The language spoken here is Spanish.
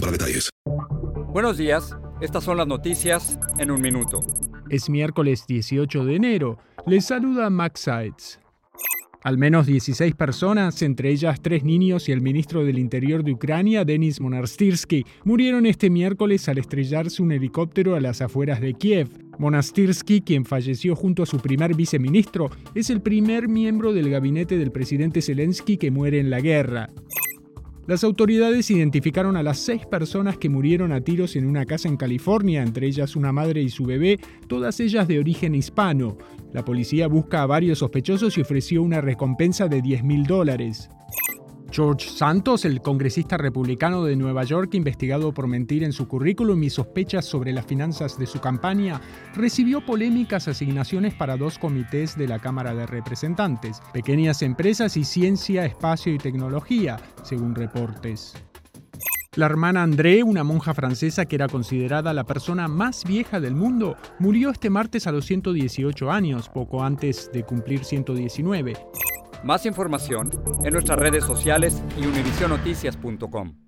para detalles. Buenos días, estas son las noticias en un minuto. Es miércoles 18 de enero. Les saluda Max Sides. Al menos 16 personas, entre ellas tres niños y el ministro del Interior de Ucrania, Denis Monastirsky, murieron este miércoles al estrellarse un helicóptero a las afueras de Kiev. Monastirsky, quien falleció junto a su primer viceministro, es el primer miembro del gabinete del presidente Zelensky que muere en la guerra. Las autoridades identificaron a las seis personas que murieron a tiros en una casa en California, entre ellas una madre y su bebé, todas ellas de origen hispano. La policía busca a varios sospechosos y ofreció una recompensa de 10 mil dólares. George Santos, el congresista republicano de Nueva York investigado por mentir en su currículum y sospechas sobre las finanzas de su campaña, recibió polémicas asignaciones para dos comités de la Cámara de Representantes, pequeñas empresas y ciencia, espacio y tecnología, según reportes. La hermana André, una monja francesa que era considerada la persona más vieja del mundo, murió este martes a los 118 años, poco antes de cumplir 119. Más información en nuestras redes sociales y univisionoticias.com.